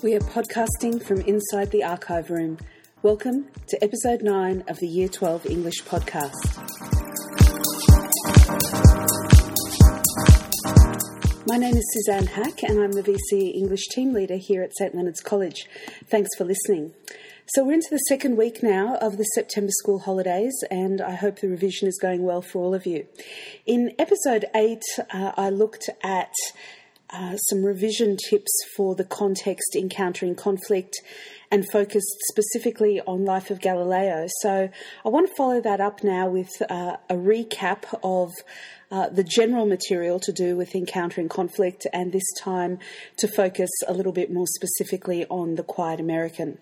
We are podcasting from inside the archive room. Welcome to episode 9 of the Year 12 English podcast. My name is Suzanne Hack, and I'm the VCE English team leader here at St Leonard's College. Thanks for listening. So, we're into the second week now of the September school holidays, and I hope the revision is going well for all of you. In episode 8, uh, I looked at uh, some revision tips for the context encountering conflict and focused specifically on life of galileo so i want to follow that up now with uh, a recap of uh, the general material to do with encountering conflict and this time to focus a little bit more specifically on the quiet american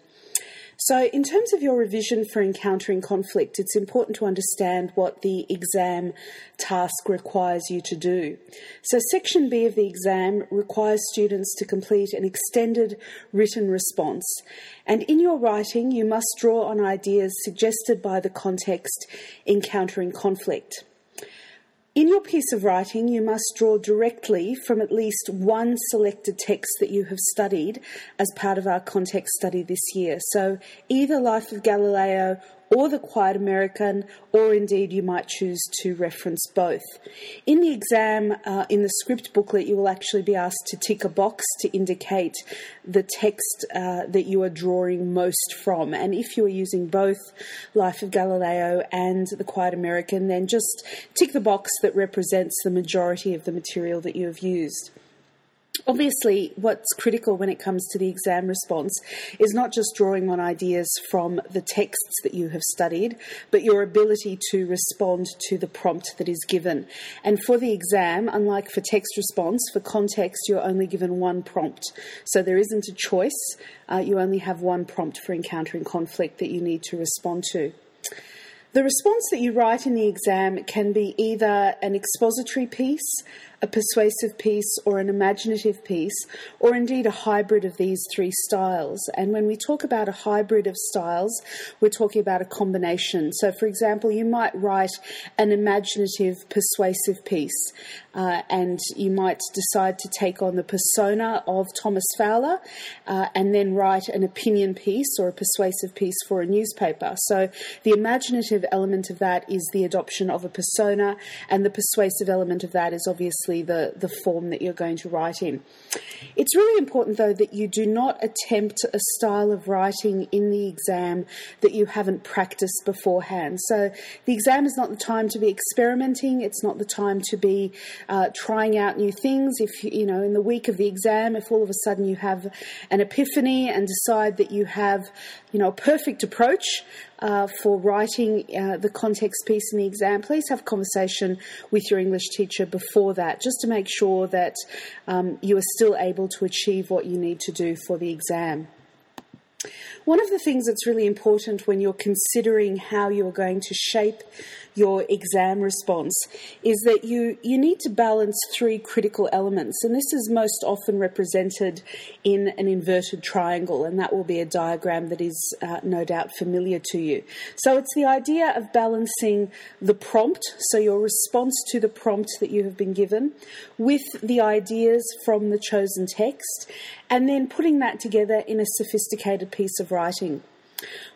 so, in terms of your revision for encountering conflict, it's important to understand what the exam task requires you to do. So, Section B of the exam requires students to complete an extended written response. And in your writing, you must draw on ideas suggested by the context encountering conflict. In your piece of writing, you must draw directly from at least one selected text that you have studied as part of our context study this year. So, either Life of Galileo or the Quiet American, or indeed you might choose to reference both. In the exam, uh, in the script booklet, you will actually be asked to tick a box to indicate the text uh, that you are drawing most from. And if you are using both Life of Galileo and the Quiet American, then just tick the box that represents the majority of the material that you have used. Obviously, what's critical when it comes to the exam response is not just drawing on ideas from the texts that you have studied, but your ability to respond to the prompt that is given. And for the exam, unlike for text response, for context, you're only given one prompt. So there isn't a choice, uh, you only have one prompt for encountering conflict that you need to respond to. The response that you write in the exam can be either an expository piece, a persuasive piece, or an imaginative piece, or indeed a hybrid of these three styles. And when we talk about a hybrid of styles, we're talking about a combination. So, for example, you might write an imaginative, persuasive piece, uh, and you might decide to take on the persona of Thomas Fowler uh, and then write an opinion piece or a persuasive piece for a newspaper. So, the imaginative element of that is the adoption of a persona, and the persuasive element of that is obviously obviously the, the form that you're going to write in. It's really important, though, that you do not attempt a style of writing in the exam that you haven't practiced beforehand. So the exam is not the time to be experimenting, it's not the time to be uh, trying out new things. If, you know, in the week of the exam, if all of a sudden you have an epiphany and decide that you have, you know, a perfect approach, uh, for writing uh, the context piece in the exam, please have a conversation with your English teacher before that, just to make sure that um, you are still able to achieve what you need to do for the exam. One of the things that's really important when you're considering how you're going to shape your exam response is that you, you need to balance three critical elements. And this is most often represented in an inverted triangle, and that will be a diagram that is uh, no doubt familiar to you. So it's the idea of balancing the prompt, so your response to the prompt that you have been given, with the ideas from the chosen text, and then putting that together in a sophisticated piece of writing.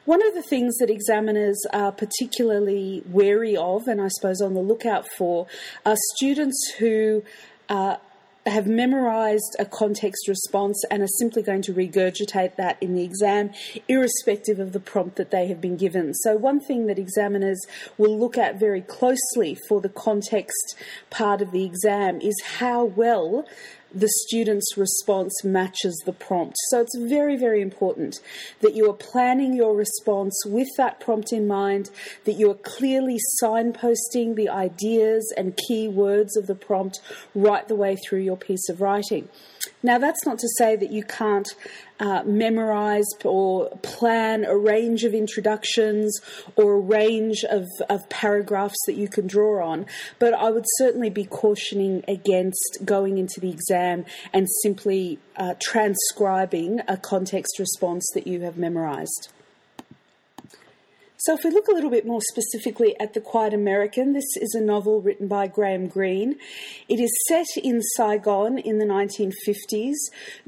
One of the things that examiners are particularly wary of, and I suppose on the lookout for, are students who uh, have memorized a context response and are simply going to regurgitate that in the exam, irrespective of the prompt that they have been given. So, one thing that examiners will look at very closely for the context part of the exam is how well the student's response matches the prompt. So it's very, very important that you are planning your response with that prompt in mind, that you are clearly signposting the ideas and key words of the prompt right the way through your piece of writing. Now, that's not to say that you can't uh, memorize or plan a range of introductions or a range of, of paragraphs that you can draw on, but I would certainly be cautioning against going into the exam and simply uh, transcribing a context response that you have memorized. So, if we look a little bit more specifically at The Quiet American, this is a novel written by Graham Greene. It is set in Saigon in the 1950s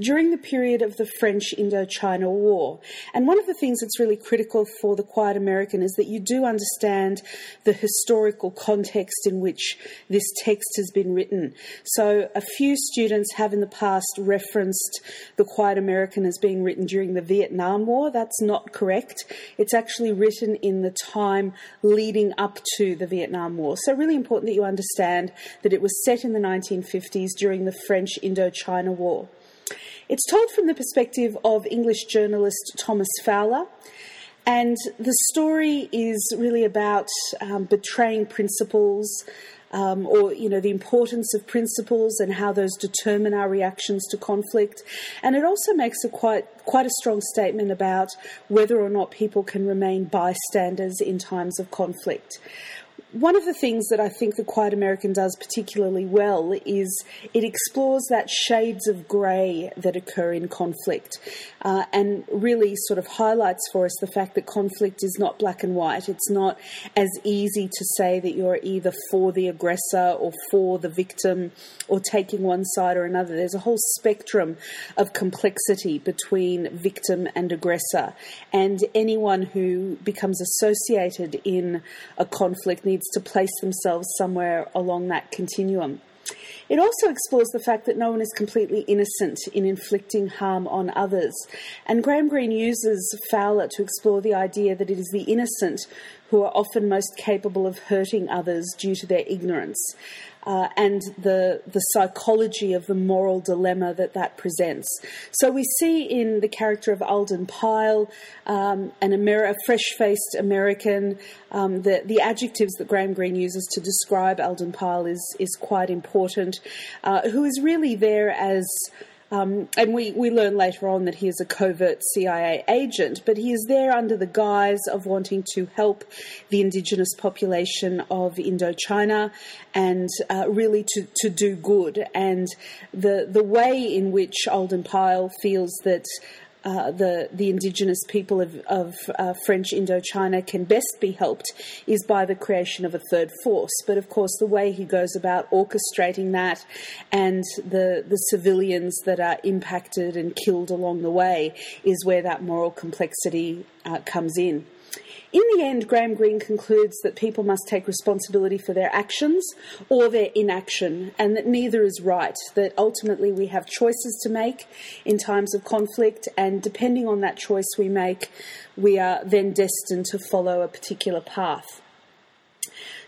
during the period of the French Indochina War. And one of the things that's really critical for The Quiet American is that you do understand the historical context in which this text has been written. So, a few students have in the past referenced The Quiet American as being written during the Vietnam War. That's not correct. It's actually written in the time leading up to the Vietnam War. So, really important that you understand that it was set in the 1950s during the French Indochina War. It's told from the perspective of English journalist Thomas Fowler. And the story is really about um, betraying principles, um, or you know the importance of principles and how those determine our reactions to conflict. And it also makes a quite quite a strong statement about whether or not people can remain bystanders in times of conflict one of the things that I think The Quiet American does particularly well is it explores that shades of grey that occur in conflict uh, and really sort of highlights for us the fact that conflict is not black and white. It's not as easy to say that you're either for the aggressor or for the victim or taking one side or another. There's a whole spectrum of complexity between victim and aggressor, and anyone who becomes associated in a conflict needs to place themselves somewhere along that continuum. It also explores the fact that no one is completely innocent in inflicting harm on others. And Graham Greene uses Fowler to explore the idea that it is the innocent who are often most capable of hurting others due to their ignorance uh, and the the psychology of the moral dilemma that that presents. So we see in the character of Alden Pyle, um, an Amer- a fresh-faced American, um, the the adjectives that Graham Greene uses to describe Alden Pyle is is quite important. Uh, who is really there as um, and we, we learn later on that he is a covert CIA agent, but he is there under the guise of wanting to help the indigenous population of Indochina and uh, really to, to do good. And the, the way in which Alden Pyle feels that uh, the the indigenous people of, of uh, French Indochina can best be helped is by the creation of a third force. But of course, the way he goes about orchestrating that and the the civilians that are impacted and killed along the way is where that moral complexity uh, comes in. In the end, Graham Greene concludes that people must take responsibility for their actions or their inaction, and that neither is right, that ultimately we have choices to make in times of conflict, and depending on that choice we make, we are then destined to follow a particular path.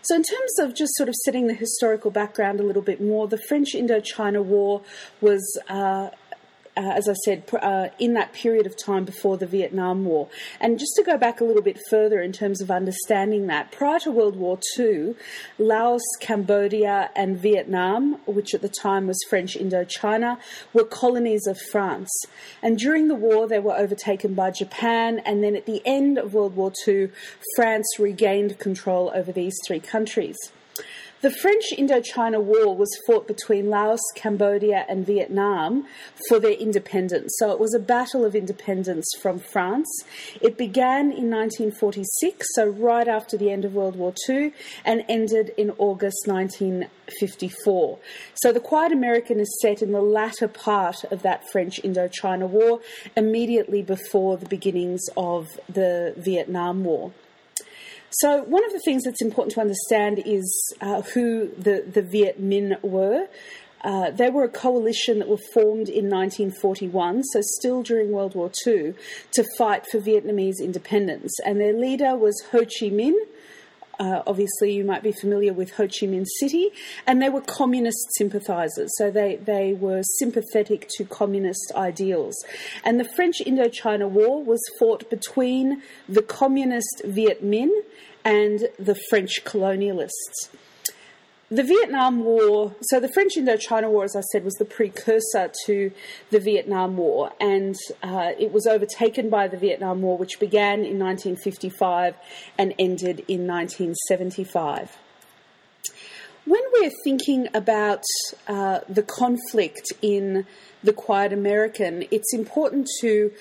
So, in terms of just sort of setting the historical background a little bit more, the French Indochina War was uh, uh, as I said, uh, in that period of time before the Vietnam War. And just to go back a little bit further in terms of understanding that, prior to World War II, Laos, Cambodia, and Vietnam, which at the time was French Indochina, were colonies of France. And during the war, they were overtaken by Japan. And then at the end of World War II, France regained control over these three countries. The French Indochina War was fought between Laos, Cambodia, and Vietnam for their independence. So it was a battle of independence from France. It began in 1946, so right after the end of World War II, and ended in August 1954. So the Quiet American is set in the latter part of that French Indochina War, immediately before the beginnings of the Vietnam War. So, one of the things that's important to understand is uh, who the, the Viet Minh were. Uh, they were a coalition that were formed in 1941, so still during World War II, to fight for Vietnamese independence. And their leader was Ho Chi Minh, uh, obviously, you might be familiar with Ho Chi Minh City, and they were communist sympathisers, so they, they were sympathetic to communist ideals. And the French Indochina War was fought between the communist Viet Minh and the French colonialists the Vietnam War, so the French Indochina War, as I said, was the precursor to the Vietnam War, and uh, it was overtaken by the Vietnam War, which began in 1955 and ended in 1975. When we're thinking about uh, the conflict in the Quiet American, it's important to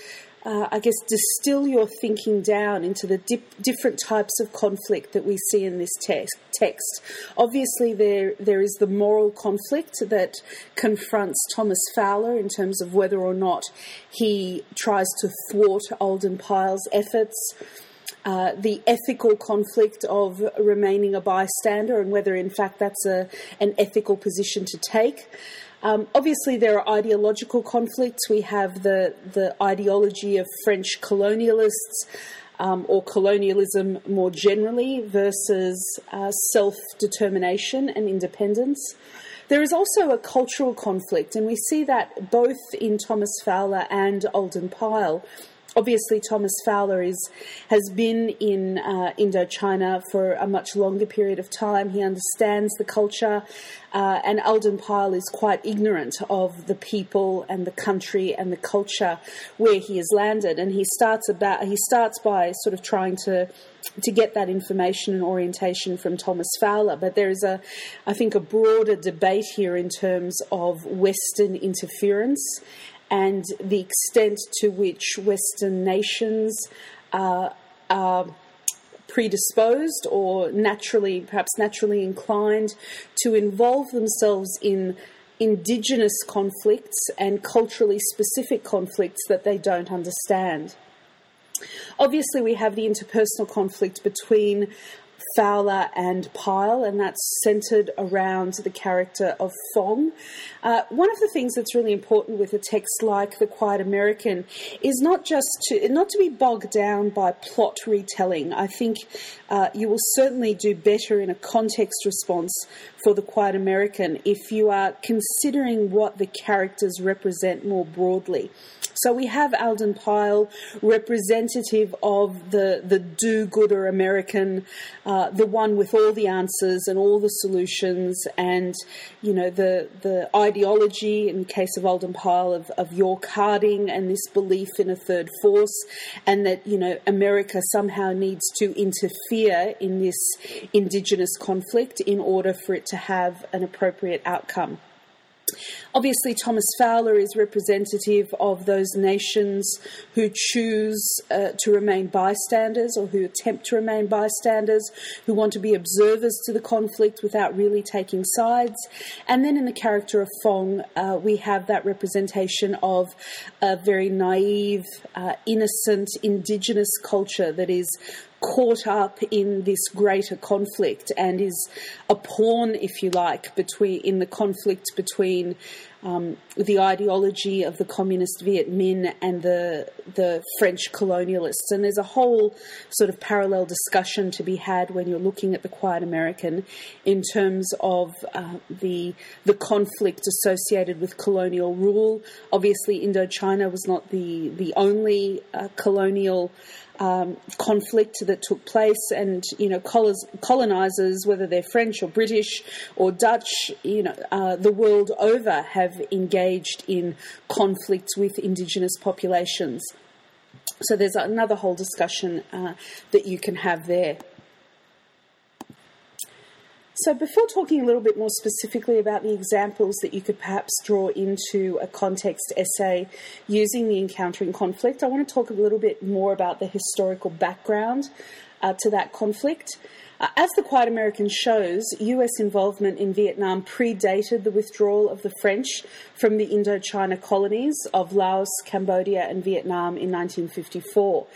uh, I guess, distill your thinking down into the dip- different types of conflict that we see in this text. Text. Obviously, there there is the moral conflict that confronts Thomas Fowler in terms of whether or not he tries to thwart Alden Pyle's efforts. Uh, the ethical conflict of remaining a bystander and whether, in fact, that's a, an ethical position to take. Um, obviously, there are ideological conflicts. We have the, the ideology of French colonialists um, or colonialism more generally versus uh, self determination and independence. There is also a cultural conflict, and we see that both in Thomas Fowler and Alden Pyle obviously Thomas Fowler is has been in uh, Indochina for a much longer period of time. He understands the culture, uh, and Alden Pyle is quite ignorant of the people and the country and the culture where he has landed. And he starts about he starts by sort of trying to to get that information and orientation from Thomas Fowler. But there is a, I think, a broader debate here in terms of Western interference and the extent to which Western nations uh, are predisposed or naturally, perhaps naturally inclined to involve themselves in indigenous conflicts and culturally specific conflicts that they don't understand. Obviously, we have the interpersonal conflict between Fowler and Pyle, and that's centered around the character of Phuong. Uh, one of the things that's really important with a text like The Quiet American is not just to not to be bogged down by plot retelling. I think uh, you will certainly do better in a context response for The Quiet American if you are considering what the characters represent more broadly. So we have Alden Pyle, representative of the, the do gooder American, uh, the one with all the answers and all the solutions, and you know the the ideology in the case of Alden Pyle of, of York Harding and this belief in a third force, and that you know America somehow needs to interfere in this indigenous conflict in order for it to have an appropriate outcome. Obviously, Thomas Fowler is representative of those nations who choose uh, to remain bystanders or who attempt to remain bystanders, who want to be observers to the conflict without really taking sides. And then in the character of Phuong, uh, we have that representation of a very naive, uh, innocent, indigenous culture that is caught up in this greater conflict and is a pawn, if you like, between in the conflict between um, the ideology of the communist Viet Minh and the the French colonialists. And there's a whole sort of parallel discussion to be had when you're looking at the Quiet American in terms of uh, the the conflict associated with colonial rule. Obviously, Indochina was not the the only uh, colonial um, conflict that took place, and you know, colonizers, whether they're French or British or Dutch, you know, uh, the world over, have engaged in conflicts with indigenous populations. So there's another whole discussion uh, that you can have there. So, before talking a little bit more specifically about the examples that you could perhaps draw into a context essay using the encountering conflict, I want to talk a little bit more about the historical background uh, to that conflict. Uh, as the Quiet American shows, US involvement in Vietnam predated the withdrawal of the French from the Indochina colonies of Laos, Cambodia, and Vietnam in 1954.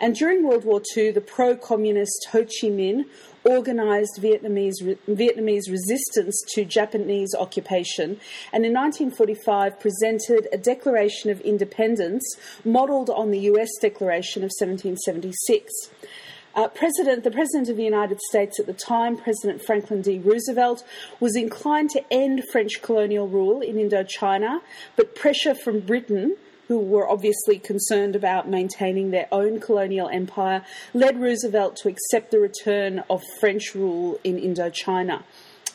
And during World War II, the pro communist Ho Chi Minh organised Vietnamese, Vietnamese resistance to Japanese occupation, and in 1945 presented a Declaration of Independence modelled on the US Declaration of 1776. Uh, President, the President of the United States at the time, President Franklin D. Roosevelt, was inclined to end French colonial rule in Indochina, but pressure from Britain who were obviously concerned about maintaining their own colonial empire, led Roosevelt to accept the return of French rule in Indochina.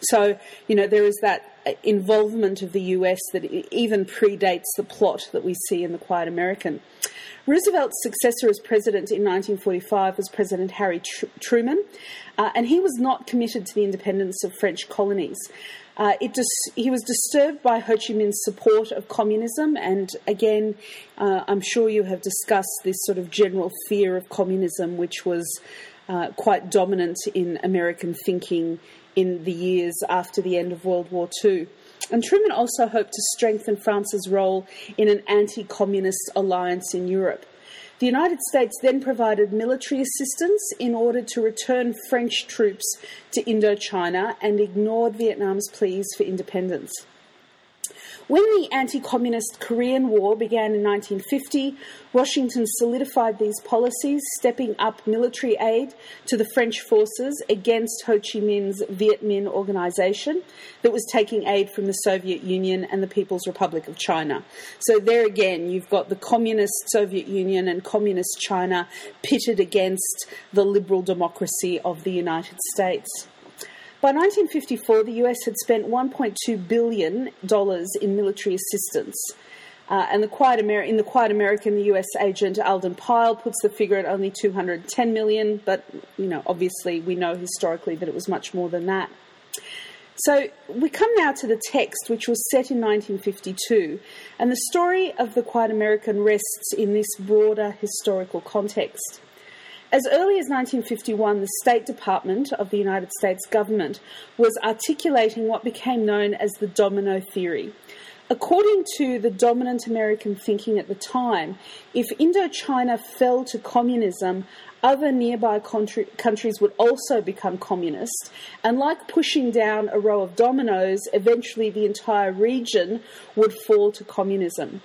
So, you know, there is that involvement of the US that even predates the plot that we see in The Quiet American. Roosevelt's successor as president in 1945 was President Harry Tr- Truman, uh, and he was not committed to the independence of French colonies. Uh, dis- he was disturbed by Ho Chi Minh's support of communism, and again, uh, I'm sure you have discussed this sort of general fear of communism, which was uh, quite dominant in American thinking in the years after the end of World War II. And Truman also hoped to strengthen France's role in an anti communist alliance in Europe. The United States then provided military assistance in order to return French troops to Indochina and ignored Vietnam's pleas for independence. When the anti communist Korean War began in 1950, Washington solidified these policies, stepping up military aid to the French forces against Ho Chi Minh's Viet Minh organization that was taking aid from the Soviet Union and the People's Republic of China. So, there again, you've got the communist Soviet Union and communist China pitted against the liberal democracy of the United States. By 1954, the US had spent $1.2 billion in military assistance. Uh, and the Quiet Amer- in the Quiet American, the US agent Alden Pyle puts the figure at only 210 million, but you know, obviously, we know historically that it was much more than that. So we come now to the text, which was set in 1952, and the story of the Quiet American rests in this broader historical context. As early as 1951, the State Department of the United States government was articulating what became known as the domino theory. According to the dominant American thinking at the time, if Indochina fell to communism, other nearby country, countries would also become communist, and like pushing down a row of dominoes, eventually the entire region would fall to communism.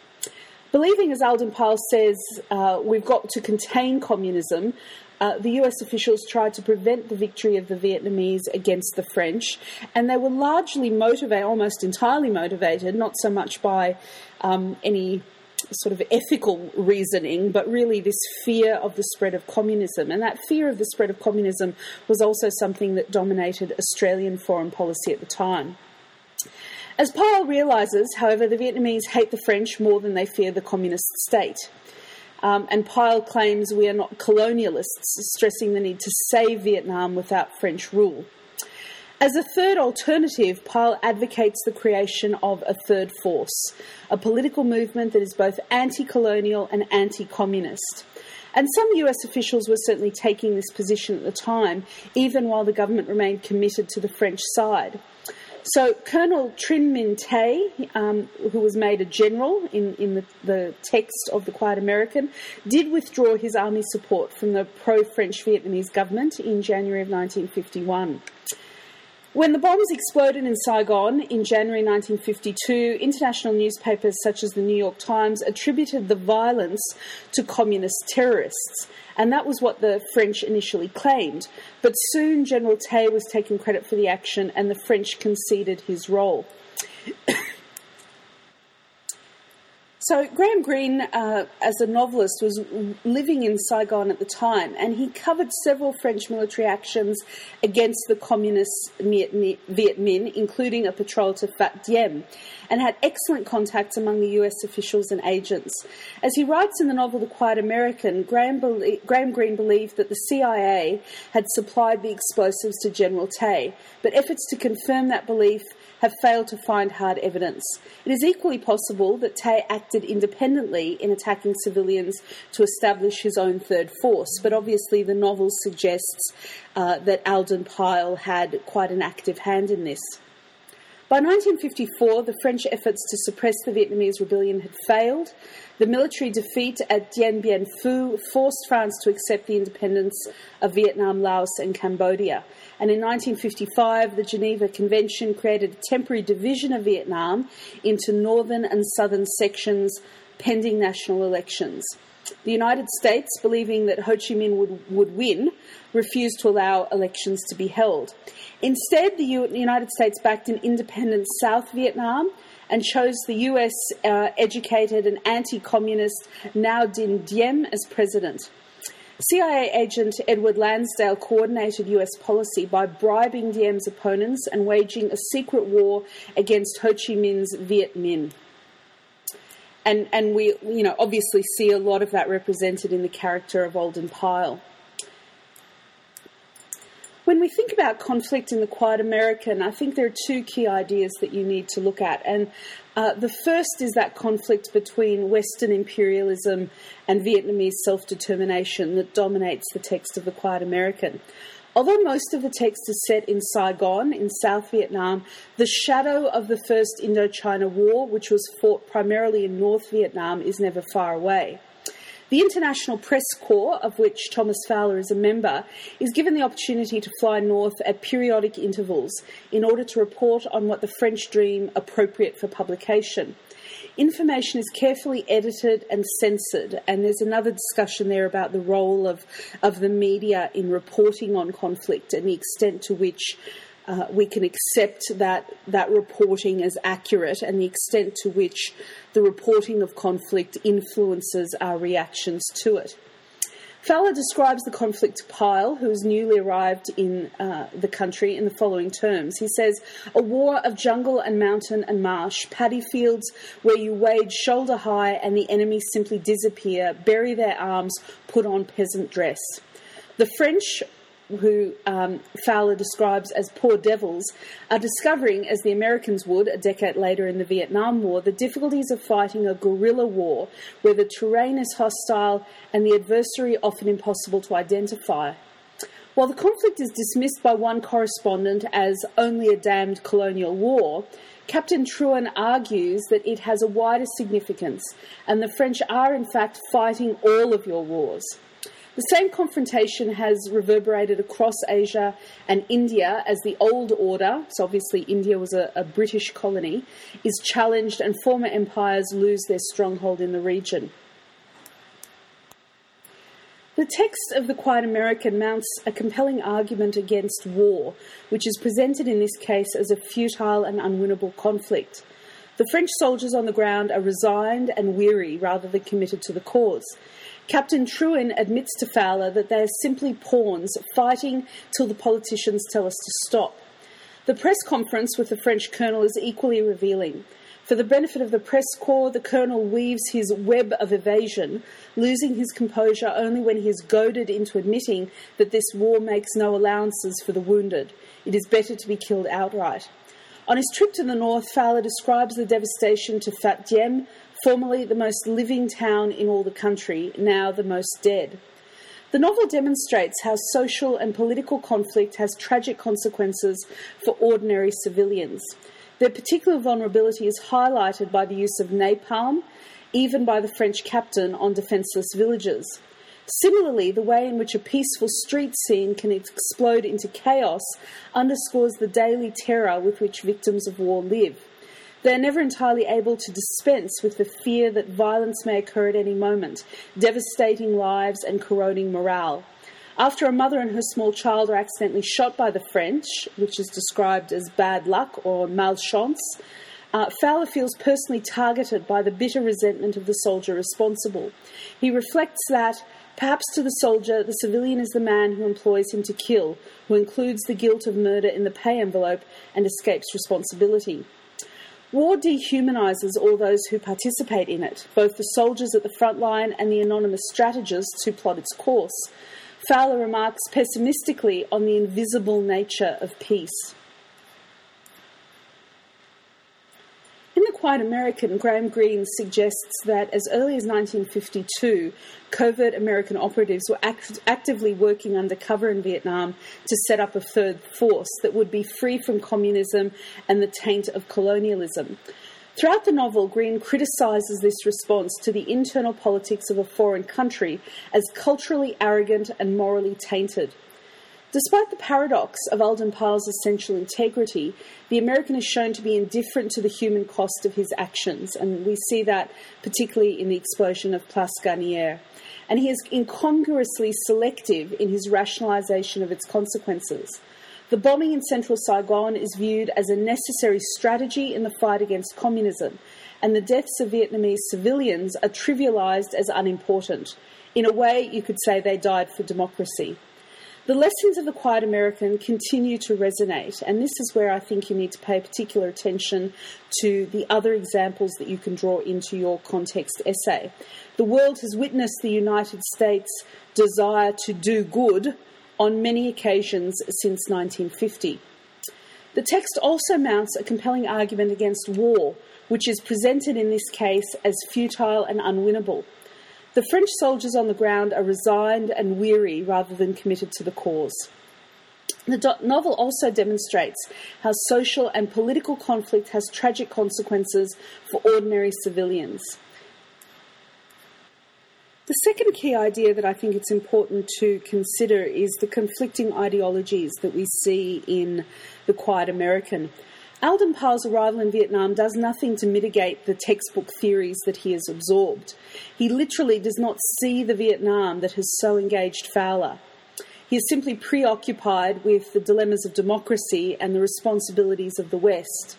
Believing, as Alden Pyle says, uh, we've got to contain communism, uh, the US officials tried to prevent the victory of the Vietnamese against the French, and they were largely motivated, almost entirely motivated, not so much by um, any sort of ethical reasoning, but really this fear of the spread of communism. And that fear of the spread of communism was also something that dominated Australian foreign policy at the time. As Pyle realises, however, the Vietnamese hate the French more than they fear the communist state. Um, and Pyle claims we are not colonialists, stressing the need to save Vietnam without French rule. As a third alternative, Pyle advocates the creation of a third force, a political movement that is both anti colonial and anti communist. And some US officials were certainly taking this position at the time, even while the government remained committed to the French side. So Colonel Trinh Minh Thé, um, who was made a general in, in the, the, text of the Quiet American, did withdraw his army support from the pro-French Vietnamese government in January of 1951. When the bombs exploded in Saigon in January 1952, international newspapers such as the New York Times attributed the violence to communist terrorists and that was what the French initially claimed. But soon General Thé was taking credit for the action, and the French conceded his role. So, Graham Greene, uh, as a novelist, was living in Saigon at the time, and he covered several French military actions against the communist Viet Minh, including a patrol to Phat Diem, and had excellent contacts among the US officials and agents. As he writes in the novel The Quiet American, Graham, Graham Greene believed that the CIA had supplied the explosives to General Thé, but efforts to confirm that belief have failed to find hard evidence. It is equally possible that Thé acted independently in attacking civilians to establish his own third force, but obviously the novel suggests uh, that Alden Pyle had quite an active hand in this. By 1954, the French efforts to suppress the Vietnamese rebellion had failed. The military defeat at Dien Bien Phu forced France to accept the independence of Vietnam, Laos, and Cambodia. And in 1955, the Geneva Convention created a temporary division of Vietnam into northern and southern sections pending national elections. The United States, believing that Ho Chi Minh would, would win, refused to allow elections to be held. Instead, the U- United States backed an independent South Vietnam and chose the US uh, educated and anti communist Ngo Dinh Diem as president. CIA agent Edward Lansdale coordinated US policy by bribing Diem's opponents and waging a secret war against Ho Chi Minh's Viet Minh. And, and we, you know, obviously see a lot of that represented in the character of Alden Pyle. When we think about conflict in the Quiet American, I think there are two key ideas that you need to look at. And uh, the first is that conflict between Western imperialism and Vietnamese self determination that dominates the text of the Quiet American. Although most of the text is set in Saigon, in South Vietnam, the shadow of the First Indochina War, which was fought primarily in North Vietnam, is never far away. The International Press Corps, of which Thomas Fowler is a member, is given the opportunity to fly north at periodic intervals in order to report on what the French deem appropriate for publication. Information is carefully edited and censored, and there's another discussion there about the role of, of the media in reporting on conflict and the extent to which uh, we can accept that that reporting as accurate and the extent to which the reporting of conflict influences our reactions to it. Fowler describes the conflict to Pyle, who is newly arrived in uh, the country, in the following terms. He says, A war of jungle and mountain and marsh, paddy fields where you wade shoulder high and the enemy simply disappear, bury their arms, put on peasant dress. The French who um, Fowler describes as poor devils, are discovering, as the Americans would a decade later in the Vietnam War, the difficulties of fighting a guerrilla war where the terrain is hostile and the adversary often impossible to identify. While the conflict is dismissed by one correspondent as only a damned colonial war, Captain Trouin argues that it has a wider significance, and the French are in fact fighting all of your wars. The same confrontation has reverberated across Asia and India as the old order, so obviously India was a, a, British colony, is challenged and former empires lose their stronghold in the region. The text of the Quiet American mounts a compelling argument against war, which is presented in this case as a futile and unwinnable conflict. The French soldiers on the ground are resigned and weary rather than committed to the cause. Captain Trouin admits to Fowler that they are simply pawns fighting till the politicians tell us to stop. The press conference with the French colonel is equally revealing. For the benefit of the press corps, the colonel weaves his web of evasion, losing his composure only when he is goaded into admitting that this war makes no allowances for the wounded. It is better to be killed outright. On his trip to the north, Fowler describes the devastation to Phat Diem, formerly the most living town in all the country, now the most dead. The novel demonstrates how social and political conflict has tragic consequences for ordinary civilians. Their particular vulnerability is highlighted by the use of napalm, even by the French captain on defenceless villages. Similarly, the way in which a peaceful street scene can explode into chaos underscores the daily terror with which victims of war live. They are never entirely able to dispense with the fear that violence may occur at any moment, devastating lives and corroding morale. After a mother and her small child are accidentally shot by the French, which is described as bad luck or malchance, uh, Fowler feels personally targeted by the bitter resentment of the soldier responsible. He reflects that, perhaps to the soldier, the civilian is the man who employs him to kill, who includes the guilt of murder in the pay envelope and escapes responsibility. War dehumanises all those who participate in it, both the soldiers at the front line and the anonymous strategists who plot its course. Fowler remarks pessimistically on the invisible nature of peace. Quiet American, Graham Greene suggests that as early as 1952, covert American operatives were act- actively working undercover in Vietnam to set up a third force that would be free from communism and the taint of colonialism. Throughout the novel, Greene criticises this response to the internal politics of a foreign country as culturally arrogant and morally tainted. Despite the paradox of Alden Pyle's essential integrity, the American is shown to be indifferent to the human cost of his actions, and we see that particularly in the explosion of Place Garnier. And he is incongruously selective in his rationalisation of its consequences. The bombing in central Saigon is viewed as a necessary strategy in the fight against communism, and the deaths of Vietnamese civilians are trivialised as unimportant. In a way, you could say they died for democracy. The lessons of the Quiet American continue to resonate, and this is where I think you need to pay particular attention to the other examples that you can draw into your context essay. The world has witnessed the United States' desire to do good on many occasions since 1950. The text also mounts a compelling argument against war, which is presented in this case as futile and unwinnable. The French soldiers on the ground are resigned and weary rather than committed to the cause. The novel also demonstrates how social and political conflict has tragic consequences for ordinary civilians. The second key idea that I think it's important to consider is the conflicting ideologies that we see in The Quiet American. Alden Pyle's arrival in Vietnam does nothing to mitigate the textbook theories that he has absorbed. He literally does not see the Vietnam that has so engaged Fowler. He is simply preoccupied with the dilemmas of democracy and the responsibilities of the West.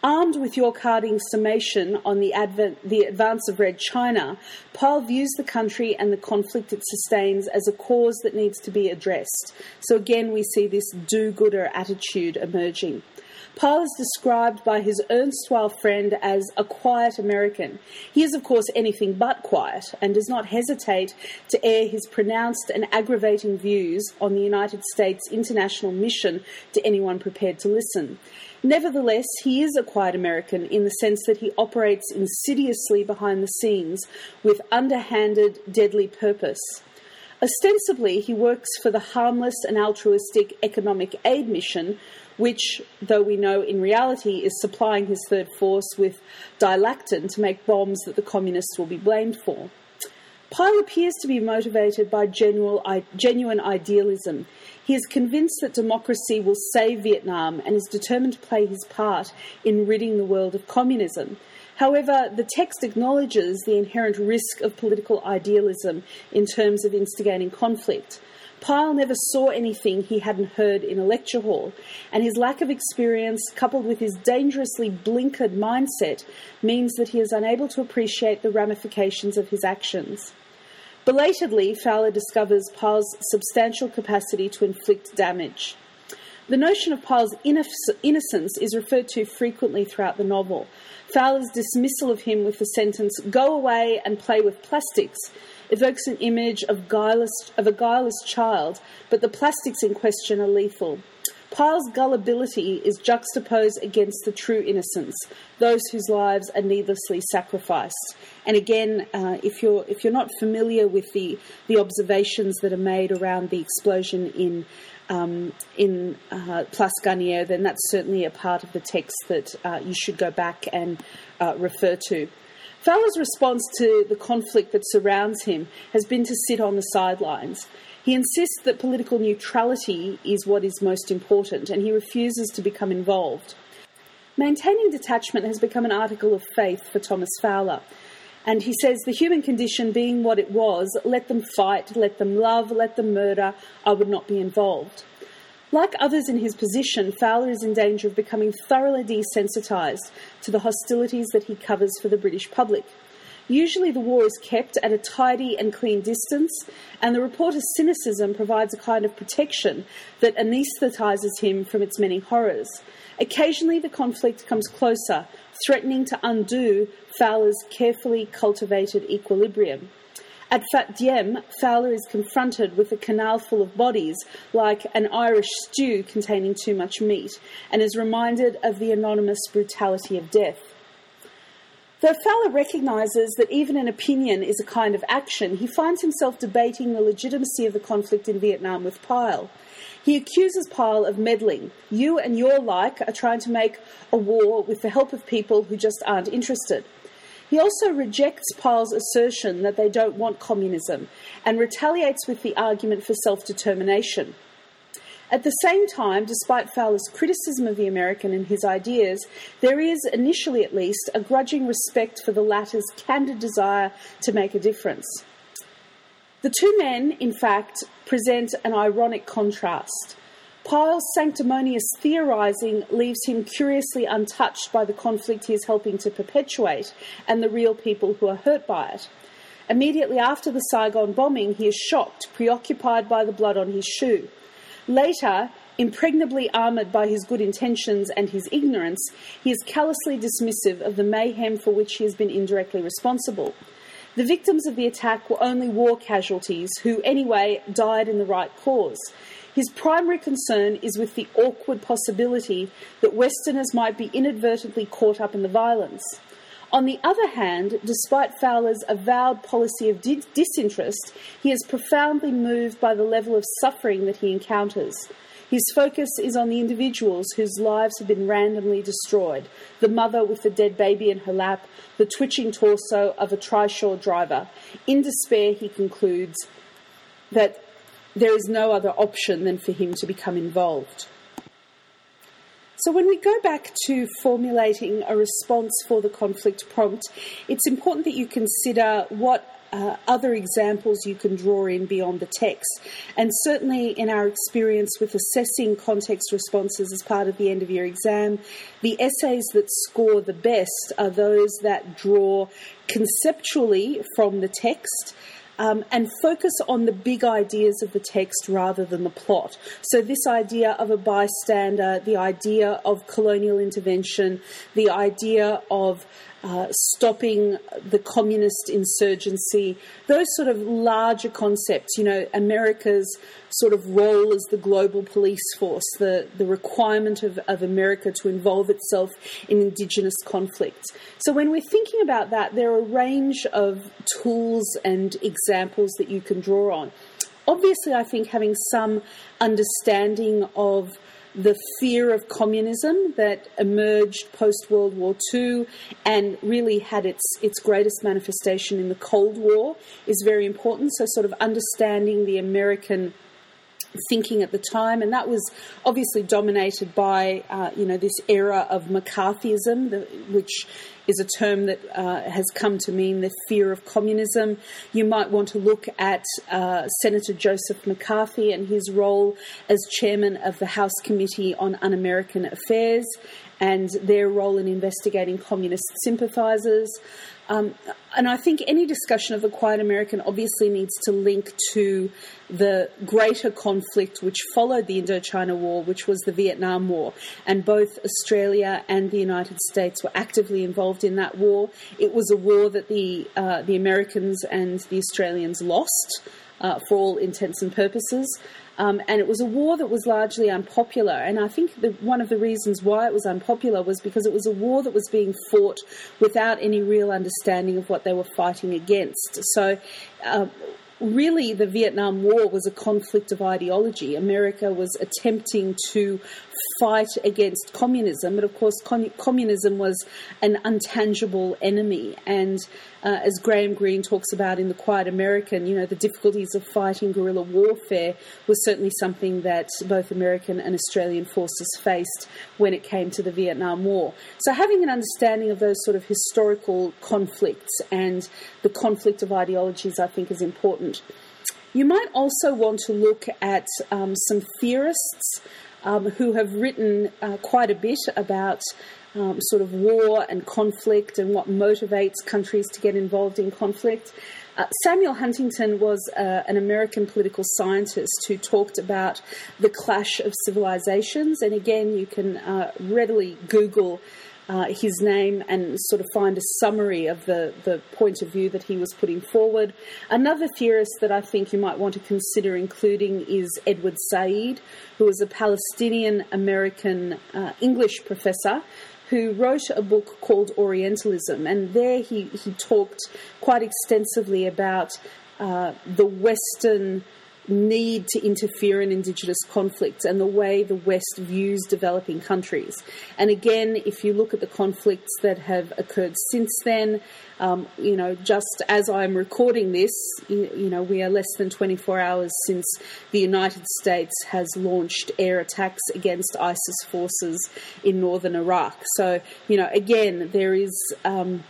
Armed with York Harding's summation on the, advent, the advance of Red China, Pyle views the country and the conflict it sustains as a cause that needs to be addressed. So again, we see this do gooder attitude emerging. Pyle is described by his erstwhile friend as a quiet American. He is, of course, anything but quiet and does not hesitate to air his pronounced and aggravating views on the United States international mission to anyone prepared to listen. Nevertheless, he is a quiet American in the sense that he operates insidiously behind the scenes with underhanded, deadly purpose. Ostensibly, he works for the harmless and altruistic economic aid mission, which, though we know in reality, is supplying his third force with diolactone to make bombs that the communists will be blamed for. Pyle appears to be motivated by genuine, idealism. He is convinced that democracy will save Vietnam and is determined to play his part in ridding the world of communism. However, the text acknowledges the inherent risk of political idealism in terms of instigating conflict. Pyle never saw anything he hadn't heard in a lecture hall, and his lack of experience, coupled with his dangerously blinkered mindset, means that he is unable to appreciate the ramifications of his actions. Belatedly, Fowler discovers Pyle's substantial capacity to inflict damage. The notion of Pyle's innocence is referred to frequently throughout the novel. Fowler's dismissal of him with the sentence, Go away and play with plastics, evokes an image of, guileless, of a guileless child, but the plastics in question are lethal. Pyle's gullibility is juxtaposed against the true innocence, those whose lives are needlessly sacrificed. And again, uh, if you're if you're not familiar with the the observations that are made around the explosion in um, in uh, Place Garnier, then that's certainly a part of the text that uh, you should go back and uh, refer to. Fowler's response to the conflict that surrounds him has been to sit on the sidelines. He insists that political neutrality is what is most important, and he refuses to become involved. Maintaining detachment has become an article of faith for Thomas Fowler. And he says, the human condition being what it was, let them fight, let them love, let them murder, I would not be involved. Like others in his position, Fowler is in danger of becoming thoroughly desensitised to the hostilities that he covers for the British public. Usually, the war is kept at a tidy and clean distance, and the reporter's cynicism provides a kind of protection that anaesthetises him from its many horrors. Occasionally, the conflict comes closer, threatening to undo Fowler's carefully cultivated equilibrium. At Phat Diem, Fowler is confronted with a canal full of bodies, like an Irish stew containing too much meat, and is reminded of the anonymous brutality of death. Though Fowler recognises that even an opinion is a kind of action, he finds himself debating the legitimacy of the conflict in Vietnam with Pyle. He accuses Pyle of meddling. You and your like are trying to make a war with the help of people who just aren't interested. He also rejects Pyle's assertion that they don't want communism and retaliates with the argument for self determination. At the same time, despite Fowler's criticism of the American and his ideas, there is, initially at least, a grudging respect for the latter's candid desire to make a difference. The two men, in fact, present an ironic contrast. Pyle's sanctimonious theorising leaves him curiously untouched by the conflict he is helping to perpetuate and the real people who are hurt by it. Immediately after the Saigon bombing, he is shocked, preoccupied by the blood on his shoe. Later, impregnably armoured by his good intentions and his ignorance, he is callously dismissive of the mayhem for which he has been indirectly responsible. The victims of the attack were only war casualties who, anyway, died in the right cause. His primary concern is with the awkward possibility that Westerners might be inadvertently caught up in the violence. On the other hand, despite Fowler's avowed policy of disinterest, he is profoundly moved by the level of suffering that he encounters. His focus is on the individuals whose lives have been randomly destroyed the mother with the dead baby in her lap, the twitching torso of a trishaw driver. In despair, he concludes that there is no other option than for him to become involved. So, when we go back to formulating a response for the conflict prompt, it's important that you consider what uh, other examples you can draw in beyond the text. And certainly, in our experience with assessing context responses as part of the end of year exam, the essays that score the best are those that draw conceptually from the text um, and focus on the big ideas of the text rather than the plot. So, this idea of a bystander, the idea of colonial intervention, the idea of uh, stopping the communist insurgency, those sort of larger concepts, you know, America's sort of role as the global police force, the, the requirement of, of America to involve itself in indigenous conflict. So, when we're thinking about that, there are a range of tools and examples that you can draw on. Obviously, I think having some understanding of the fear of communism that emerged post World War II and really had its, its greatest manifestation in the Cold War is very important. So, sort of understanding the American thinking at the time, and that was obviously dominated by uh, you know this era of McCarthyism, the, which is a term that uh, has come to mean the fear of communism. You might want to look at uh, Senator Joseph McCarthy and his role as chairman of the House Committee on Un American Affairs and their role in investigating communist sympathisers. Um, and I think any discussion of the quiet American obviously needs to link to the greater conflict which followed the Indochina War, which was the Vietnam War. And both Australia and the United States were actively involved in that war. It was a war that the, uh, the Americans and the Australians lost. Uh, for all intents and purposes. Um, and it was a war that was largely unpopular. And I think the, one of the reasons why it was unpopular was because it was a war that was being fought without any real understanding of what they were fighting against. So, uh, really, the Vietnam War was a conflict of ideology. America was attempting to fight against communism, but of course, communism was an untangible enemy. And uh, as Graham Greene talks about in The Quiet American, you know, the difficulties of fighting guerrilla warfare was certainly something that both American and Australian forces faced when it came to the Vietnam War. So, having an understanding of those sort of historical conflicts and the conflict of ideologies, I think, is important. You might also want to look at um, some theorists um, who have written uh, quite a bit about um, sort of war and conflict and what motivates countries to get involved in conflict. Uh, Samuel Huntington was uh, an American political scientist who talked about the clash of civilizations. And again, you can uh, readily Google uh, his name and sort of find a summary of the, the point of view that he was putting forward. Another theorist that I think you might want to consider including is Edward Said, who is a Palestinian American uh, English professor who wrote a book called Orientalism, and there he, he talked quite extensively about uh, the Western need to interfere in Indigenous conflicts and the way the West views developing countries. And again, if you look at the conflicts that have occurred since then, um, you know, just as I'm recording this, you, you, know, we are less than 24 hours since the United States has launched air attacks against ISIS forces in northern Iraq. So, you know, again, there is. Um,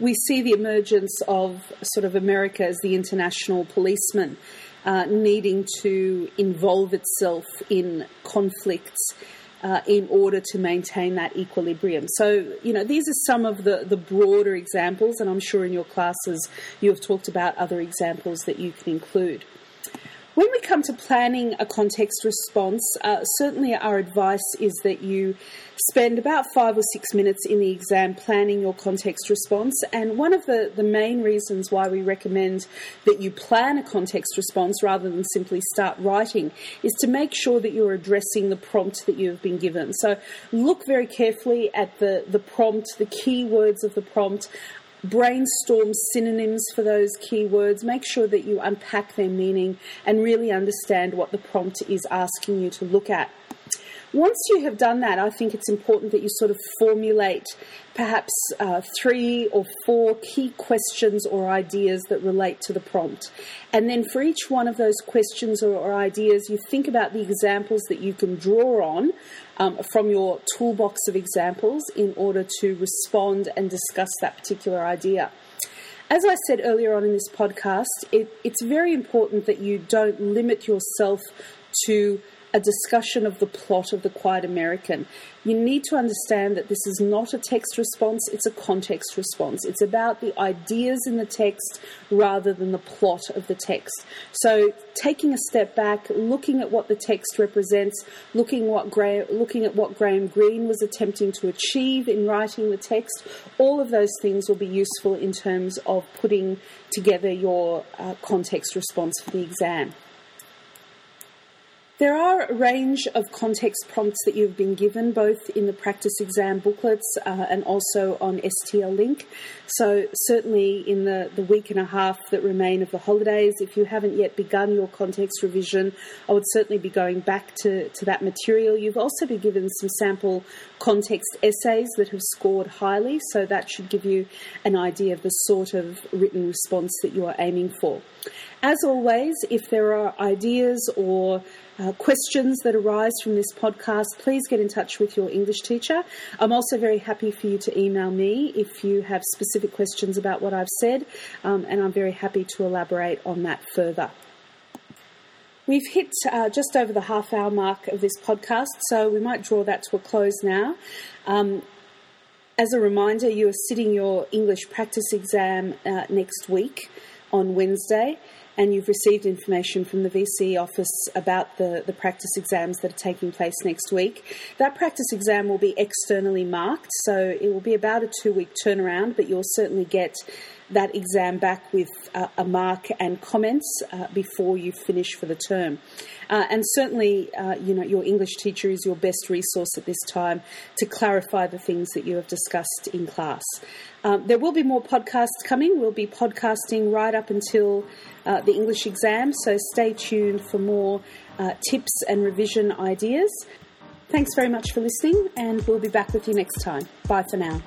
we see the emergence of sort of America as the international policeman uh, needing to involve itself in conflicts uh, in order to maintain that equilibrium. So, you know, these are some of the, the broader examples, and I'm sure in your classes you have talked about other examples that you can include. When we come to planning a context response, uh, certainly our advice is that you spend about five or six minutes in the exam planning your context response. And one of the, the main reasons why we recommend that you plan a context response rather than simply start writing is to make sure that you're addressing the prompt that you have been given. So look very carefully at the, the prompt, the key words of the prompt brainstorm synonyms for those keywords, make sure that you unpack their meaning and really understand what the prompt is asking you to look at. Once you have done that, I think it's important that you sort of formulate perhaps uh, three or four key questions or ideas that relate to the prompt. And then for each one of those questions or, or ideas, you think about the examples that you can draw on um, from your toolbox of examples in order to respond and discuss that particular idea. As I said earlier on in this podcast, it, it's very important that you don't limit yourself to a discussion of the plot of The Quiet American. You need to understand that this is not a text response, it's a context response. It's about the ideas in the text rather than the plot of the text. So, taking a step back, looking at what the text represents, looking, what Gra- looking at what Graham Greene was attempting to achieve in writing the text, all of those things will be useful in terms of putting together your uh, context response for the exam. There are a range of context prompts that you've been given, both in the practice exam booklets uh, and also on STL Link. So, certainly in the, the week and a half that remain of the holidays, if you haven't yet begun your context revision, I would certainly be going back to, to that material. You've also been given some sample context essays that have scored highly, so that should give you an idea of the sort of written response that you are aiming for. As always, if there are ideas or uh, questions that arise from this podcast, please get in touch with your English teacher. I'm also very happy for you to email me if you have specific questions about what I've said, um, and I'm very happy to elaborate on that further. We've hit uh, just over the half hour mark of this podcast, so we might draw that to a close now. Um, as a reminder, you are sitting your English practice exam uh, next week on Wednesday and you've received information from the VCE office about the, the practice exams that are taking place next week. That practice exam will be externally marked, so it will be about a two week turnaround, but you'll certainly get that exam back with uh, a mark and comments uh, before you finish for the term. Uh, and certainly, uh, you know, your English teacher is your best resource at this time to clarify the things that you have discussed in class. Um, there will be more podcasts coming. We'll be podcasting right up until uh, the English exam, so stay tuned for more tips and revision ideas. Thanks very much for listening, and we'll be back with you next time. Bye for now.